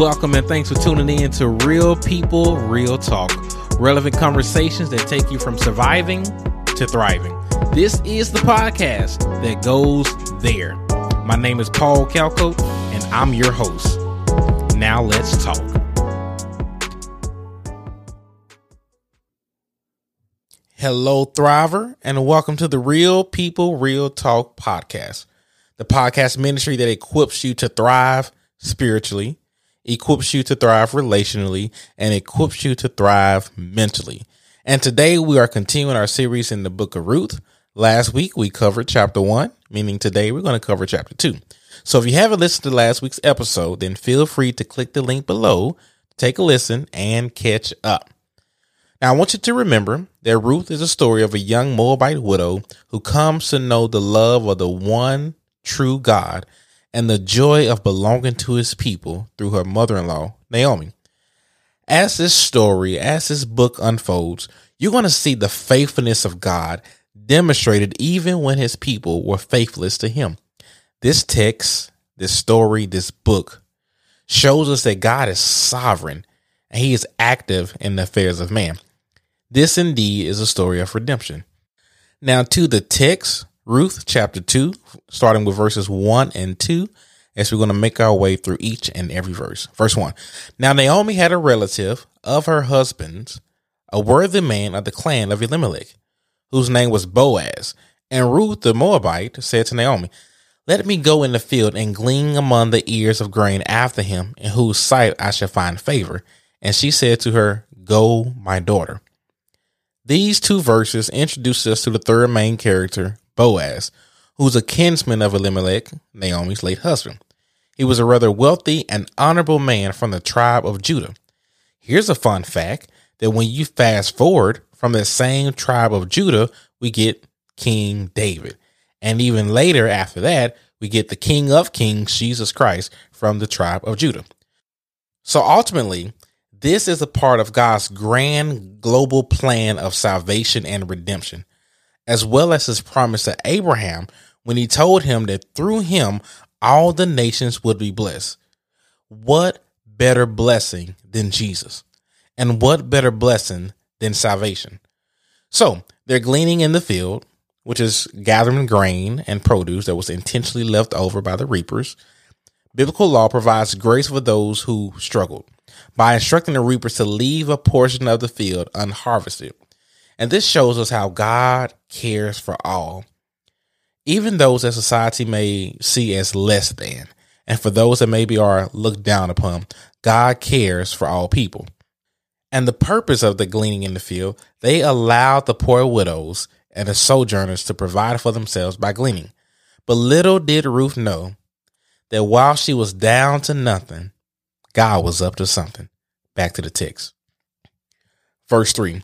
Welcome and thanks for tuning in to Real People, Real Talk. Relevant conversations that take you from surviving to thriving. This is the podcast that goes there. My name is Paul Calco and I'm your host. Now let's talk. Hello, Thriver, and welcome to the Real People, Real Talk podcast, the podcast ministry that equips you to thrive spiritually, equips you to thrive relationally, and equips you to thrive mentally. And today we are continuing our series in the book of Ruth. Last week we covered chapter one, meaning today we're going to cover chapter two. So if you haven't listened to last week's episode, then feel free to click the link below, take a listen, and catch up. Now, I want you to remember that Ruth is a story of a young Moabite widow who comes to know the love of the one true God and the joy of belonging to his people through her mother in law, Naomi. As this story, as this book unfolds, you're going to see the faithfulness of God demonstrated even when his people were faithless to him. This text, this story, this book shows us that God is sovereign and he is active in the affairs of man. This indeed is a story of redemption. Now, to the text, Ruth chapter 2, starting with verses 1 and 2, as we're going to make our way through each and every verse. Verse 1 Now, Naomi had a relative of her husband's, a worthy man of the clan of Elimelech, whose name was Boaz. And Ruth the Moabite said to Naomi, Let me go in the field and glean among the ears of grain after him, in whose sight I shall find favor. And she said to her, Go, my daughter. These two verses introduce us to the third main character, Boaz, who's a kinsman of Elimelech, Naomi's late husband. He was a rather wealthy and honorable man from the tribe of Judah. Here's a fun fact that when you fast forward from the same tribe of Judah, we get King David. And even later after that, we get the King of Kings, Jesus Christ, from the tribe of Judah. So ultimately, this is a part of God's grand global plan of salvation and redemption, as well as his promise to Abraham when he told him that through him all the nations would be blessed. What better blessing than Jesus? And what better blessing than salvation? So they're gleaning in the field, which is gathering grain and produce that was intentionally left over by the reapers. Biblical law provides grace for those who struggled by instructing the reapers to leave a portion of the field unharvested. And this shows us how God cares for all, even those that society may see as less than. And for those that maybe are looked down upon, God cares for all people. And the purpose of the gleaning in the field, they allowed the poor widows and the sojourners to provide for themselves by gleaning. But little did Ruth know that while she was down to nothing, God was up to something. Back to the text. Verse 3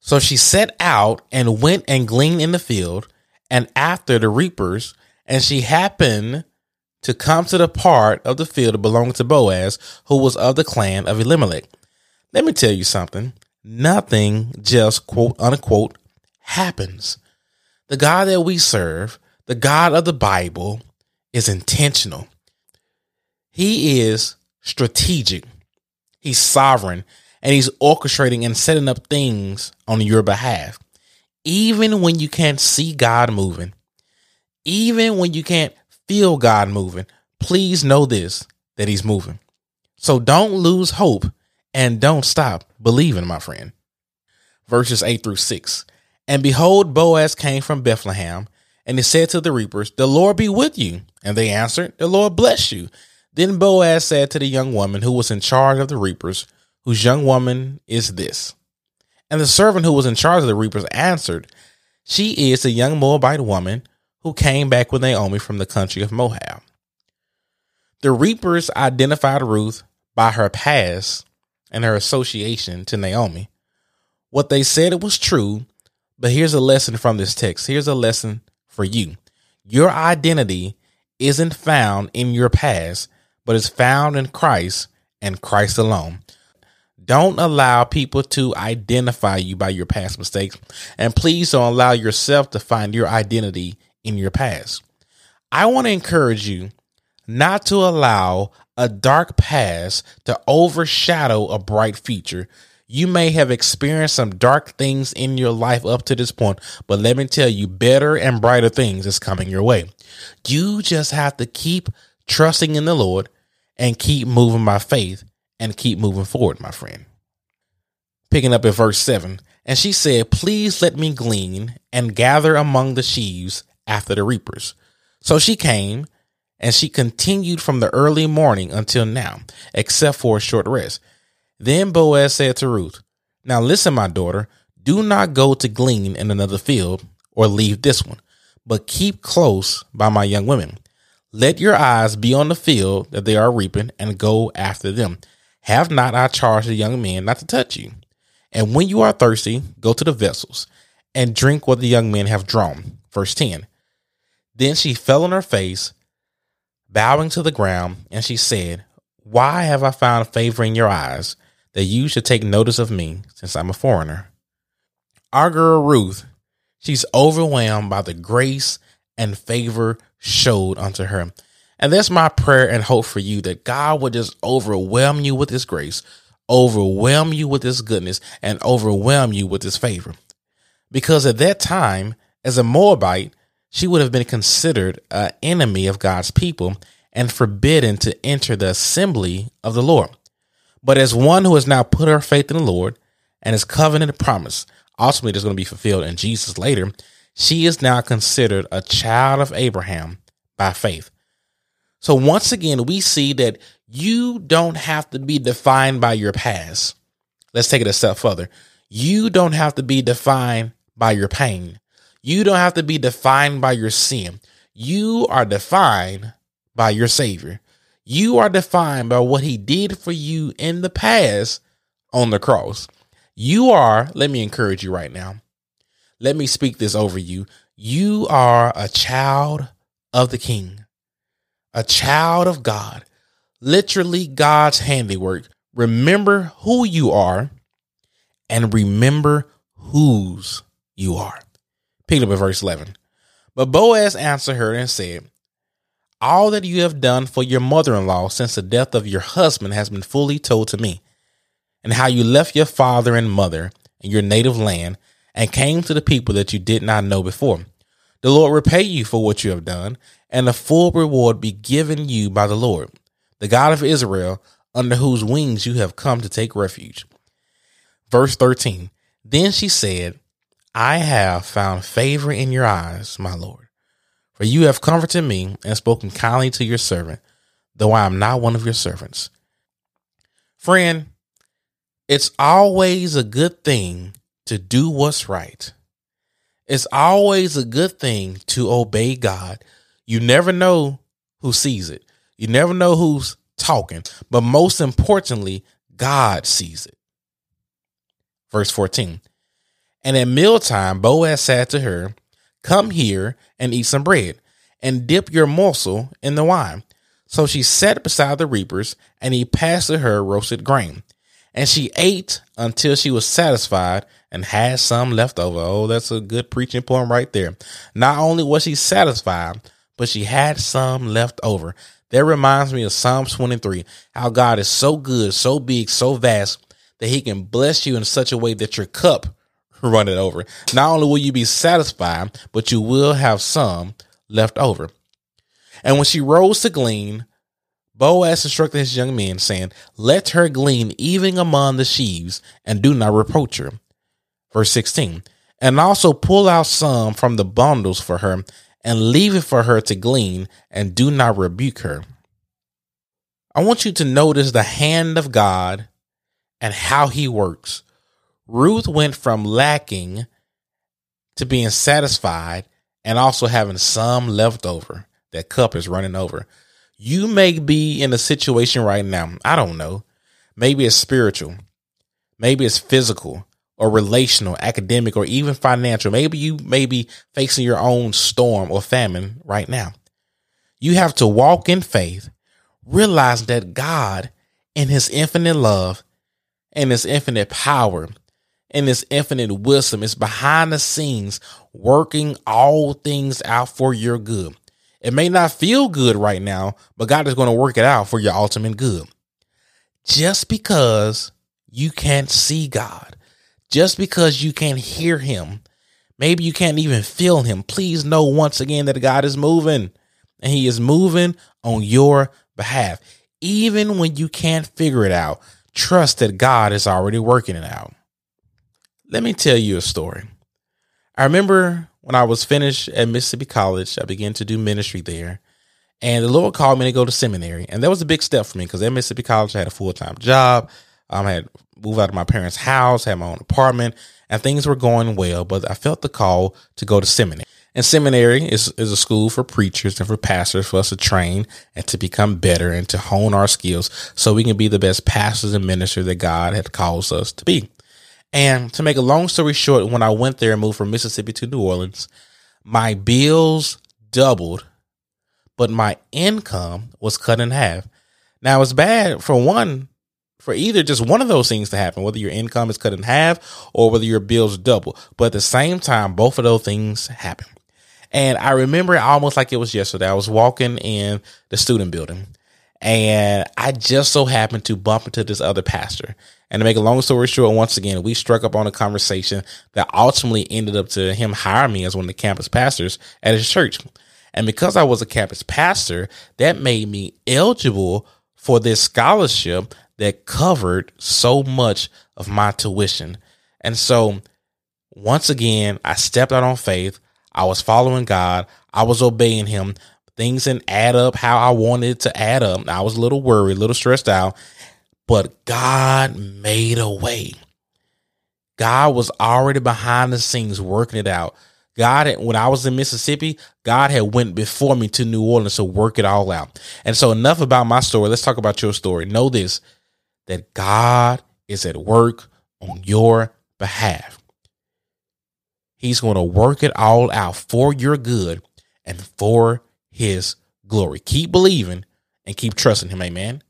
So she set out and went and gleaned in the field, and after the reapers, and she happened to come to the part of the field that belonged to Boaz, who was of the clan of Elimelech. Let me tell you something. Nothing just quote unquote happens. The God that we serve, the God of the Bible, is intentional. He is strategic. He's sovereign and he's orchestrating and setting up things on your behalf. Even when you can't see God moving, even when you can't feel God moving, please know this that he's moving. So don't lose hope and don't stop believing, my friend. Verses 8 through 6. And behold, Boaz came from Bethlehem, and he said to the reapers, The Lord be with you. And they answered, The Lord bless you. Then Boaz said to the young woman who was in charge of the reapers, Whose young woman is this? And the servant who was in charge of the reapers answered, She is a young Moabite woman who came back with Naomi from the country of Moab. The reapers identified Ruth by her past and her association to Naomi. What they said it was true, but here's a lesson from this text. Here's a lesson for you. Your identity isn't found in your past, but is found in Christ and Christ alone. Don't allow people to identify you by your past mistakes, and please don't allow yourself to find your identity in your past. I want to encourage you not to allow a dark past to overshadow a bright future. You may have experienced some dark things in your life up to this point, but let me tell you, better and brighter things is coming your way. You just have to keep trusting in the Lord and keep moving by faith and keep moving forward, my friend. Picking up at verse 7, and she said, Please let me glean and gather among the sheaves after the reapers. So she came, and she continued from the early morning until now, except for a short rest. Then Boaz said to Ruth, Now listen, my daughter, do not go to glean in another field or leave this one, but keep close by my young women. Let your eyes be on the field that they are reaping and go after them. Have not I charged the young men not to touch you? And when you are thirsty, go to the vessels and drink what the young men have drawn. Verse 10. Then she fell on her face, bowing to the ground, and she said, Why have I found favor in your eyes that you should take notice of me, since I'm a foreigner? Our girl Ruth, she's overwhelmed by the grace and favor showed unto her. And that's my prayer and hope for you that God would just overwhelm you with his grace, overwhelm you with his goodness, and overwhelm you with his favor. Because at that time, as a Moabite, she would have been considered an enemy of God's people and forbidden to enter the assembly of the Lord. But as one who has now put her faith in the Lord and his covenant promise, ultimately that's going to be fulfilled in Jesus later, she is now considered a child of Abraham by faith. So once again, we see that you don't have to be defined by your past. Let's take it a step further. You don't have to be defined by your pain. You don't have to be defined by your sin. You are defined by your Savior. You are defined by what He did for you in the past on the cross. You are, let me encourage you right now. Let me speak this over you. You are a child of the King, a child of God, literally God's handiwork. Remember who you are and remember whose you are. Pick up at verse 11. But Boaz answered her and said, All that you have done for your mother in law since the death of your husband has been fully told to me, and how you left your father and mother and your native land and came to the people that you did not know before. The Lord repay you for what you have done, and the full reward be given you by the Lord, the God of Israel, under whose wings you have come to take refuge. Verse 13 Then she said, I have found favor in your eyes, my Lord. For you have comforted me and spoken kindly to your servant, though I am not one of your servants. Friend, it's always a good thing to do what's right. It's always a good thing to obey God. You never know who sees it. You never know who's talking, but most importantly, God sees it. Verse 14. And at mealtime, Boaz said to her, Come here and eat some bread, and dip your morsel in the wine. So she sat beside the reapers, and he passed to her roasted grain. And she ate until she was satisfied and had some left over. Oh, that's a good preaching point right there. Not only was she satisfied, but she had some left over. That reminds me of Psalms 23, how God is so good, so big, so vast that he can bless you in such a way that your cup run it over. Not only will you be satisfied, but you will have some left over. And when she rose to glean, Boaz instructed his young men, saying, Let her glean even among the sheaves, and do not reproach her. Verse 16. And also pull out some from the bundles for her, and leave it for her to glean, and do not rebuke her. I want you to notice the hand of God and how he works. Ruth went from lacking to being satisfied and also having some left over. That cup is running over. You may be in a situation right now. I don't know. Maybe it's spiritual. Maybe it's physical or relational, academic, or even financial. Maybe you may be facing your own storm or famine right now. You have to walk in faith, realize that God, in his infinite love and his infinite power, and his infinite wisdom is behind the scenes working all things out for your good. It may not feel good right now, but God is going to work it out for your ultimate good. Just because you can't see God, just because you can't hear Him, maybe you can't even feel Him, please know once again that God is moving and He is moving on your behalf. Even when you can't figure it out, trust that God is already working it out. Let me tell you a story. I remember when I was finished at Mississippi College, I began to do ministry there. And the Lord called me to go to seminary. And that was a big step for me because at Mississippi College, I had a full time job. Um, I had moved out of my parents' house, had my own apartment, and things were going well. But I felt the call to go to seminary. And seminary is, is a school for preachers and for pastors for us to train and to become better and to hone our skills so we can be the best pastors and ministers that God had caused us to be. And to make a long story short, when I went there and moved from Mississippi to New Orleans, my bills doubled, but my income was cut in half. Now it's bad for one, for either just one of those things to happen, whether your income is cut in half or whether your bills double. But at the same time, both of those things happen. And I remember it almost like it was yesterday. I was walking in the student building and I just so happened to bump into this other pastor. And to make a long story short, once again, we struck up on a conversation that ultimately ended up to him hiring me as one of the campus pastors at his church. And because I was a campus pastor, that made me eligible for this scholarship that covered so much of my tuition. And so once again, I stepped out on faith. I was following God. I was obeying him things didn't add up how I wanted to add up. I was a little worried, a little stressed out, but God made a way. God was already behind the scenes working it out. God, when I was in Mississippi, God had went before me to New Orleans to work it all out. And so enough about my story. Let's talk about your story. Know this, that God is at work on your behalf. He's going to work it all out for your good and for his glory. Keep believing and keep trusting him. Amen.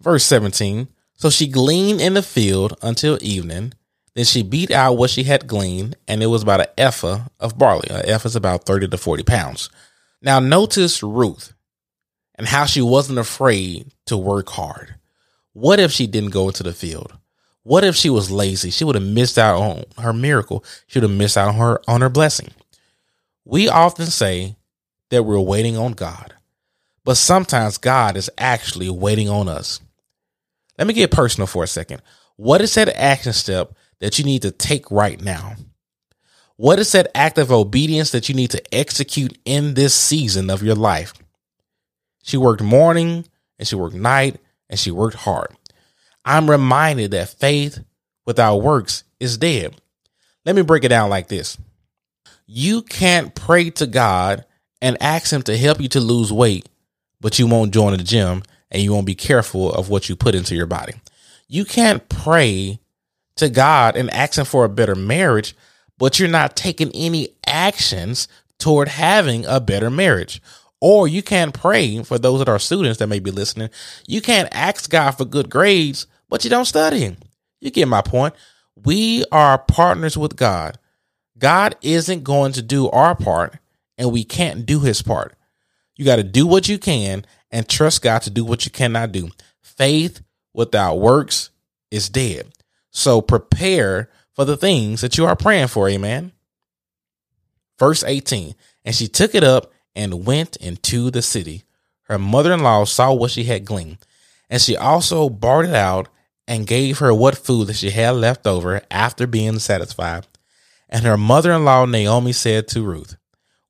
Verse 17. So she gleaned in the field until evening. Then she beat out what she had gleaned, and it was about an ephah of barley. An ephah is about 30 to 40 pounds. Now, notice Ruth and how she wasn't afraid to work hard. What if she didn't go into the field? What if she was lazy? She would have missed out on her miracle. She would have missed out on her on her blessing. We often say that we're waiting on God. But sometimes God is actually waiting on us. Let me get personal for a second. What is that action step that you need to take right now? What is that act of obedience that you need to execute in this season of your life? She worked morning and she worked night and she worked hard. I'm reminded that faith without works is dead. Let me break it down like this. You can't pray to God and ask him to help you to lose weight, but you won't join the gym and you won't be careful of what you put into your body. You can't pray to God and ask him for a better marriage, but you're not taking any actions toward having a better marriage. Or you can't pray for those that are students that may be listening. You can't ask God for good grades, but you don't study. You get my point. We are partners with God. God isn't going to do our part and we can't do his part. You got to do what you can and trust God to do what you cannot do. Faith without works is dead. So prepare for the things that you are praying for. Amen. Verse 18 And she took it up and went into the city. Her mother in law saw what she had gleaned, and she also it out and gave her what food that she had left over after being satisfied. And her mother in law Naomi said to Ruth,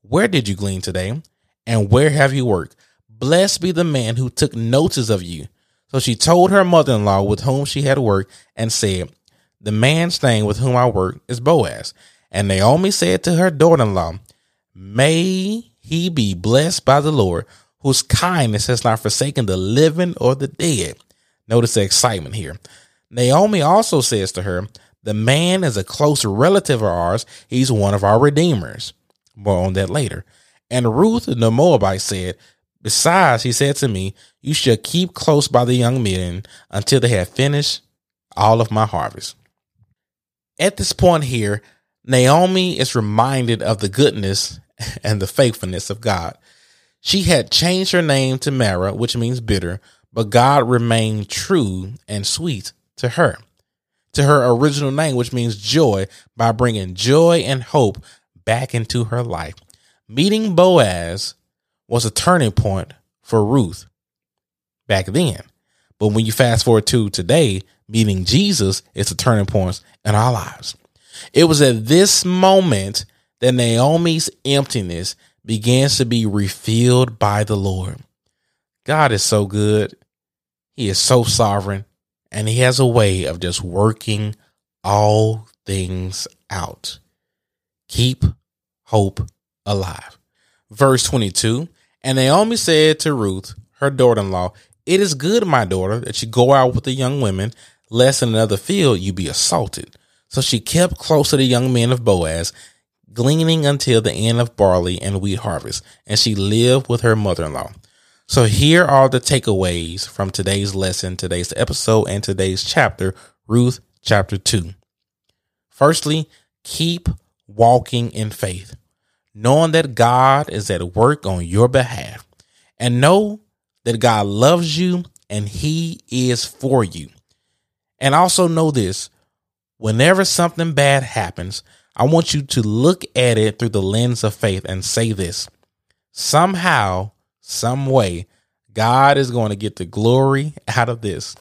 where did you glean today? And where have you worked? Blessed be the man who took notice of you. So she told her mother in law with whom she had worked and said, The man staying with whom I work is Boaz. And Naomi said to her daughter in law, May he be blessed by the Lord, whose kindness has not forsaken the living or the dead. Notice the excitement here. Naomi also says to her, The man is a close relative of ours. He's one of our redeemers. More on that later. And Ruth the Moabite said, Besides, he said to me, You shall keep close by the young men until they have finished all of my harvest. At this point here, Naomi is reminded of the goodness and the faithfulness of God. She had changed her name to Mara, which means bitter, but God remained true and sweet to her, to her original name, which means joy, by bringing joy and hope back into her life. Meeting Boaz was a turning point for Ruth back then. But when you fast forward to today, meeting Jesus is a turning point in our lives. It was at this moment that Naomi's emptiness begins to be refilled by the Lord. God is so good. He is so sovereign and he has a way of just working all things out. Keep hope alive. Verse 22 And Naomi said to Ruth, her daughter in law, It is good, my daughter, that you go out with the young women, lest in another field you be assaulted. So she kept close to the young men of Boaz, gleaning until the end of barley and wheat harvest, and she lived with her mother in law. So here are the takeaways from today's lesson, today's episode, and today's chapter, Ruth chapter 2. Firstly, keep walking in faith, knowing that God is at work on your behalf, and know that God loves you and He is for you. And also know this whenever something bad happens, I want you to look at it through the lens of faith and say this somehow, some way, God is going to get the glory out of this.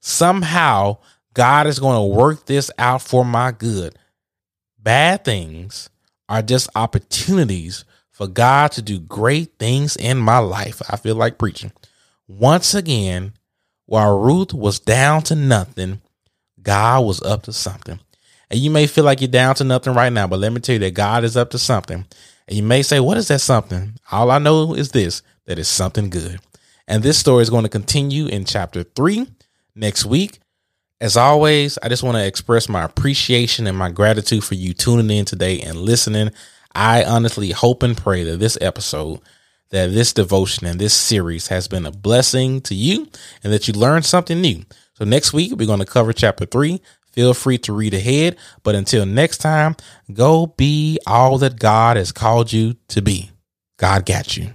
Somehow, God is going to work this out for my good. Bad things are just opportunities for God to do great things in my life. I feel like preaching. Once again, while Ruth was down to nothing, God was up to something. And you may feel like you're down to nothing right now, but let me tell you that God is up to something. And you may say, What is that something? All I know is this that it's something good. And this story is going to continue in chapter three next week. As always, I just want to express my appreciation and my gratitude for you tuning in today and listening. I honestly hope and pray that this episode, that this devotion and this series has been a blessing to you and that you learned something new. So next week, we're going to cover chapter three. Feel free to read ahead. But until next time, go be all that God has called you to be. God got you.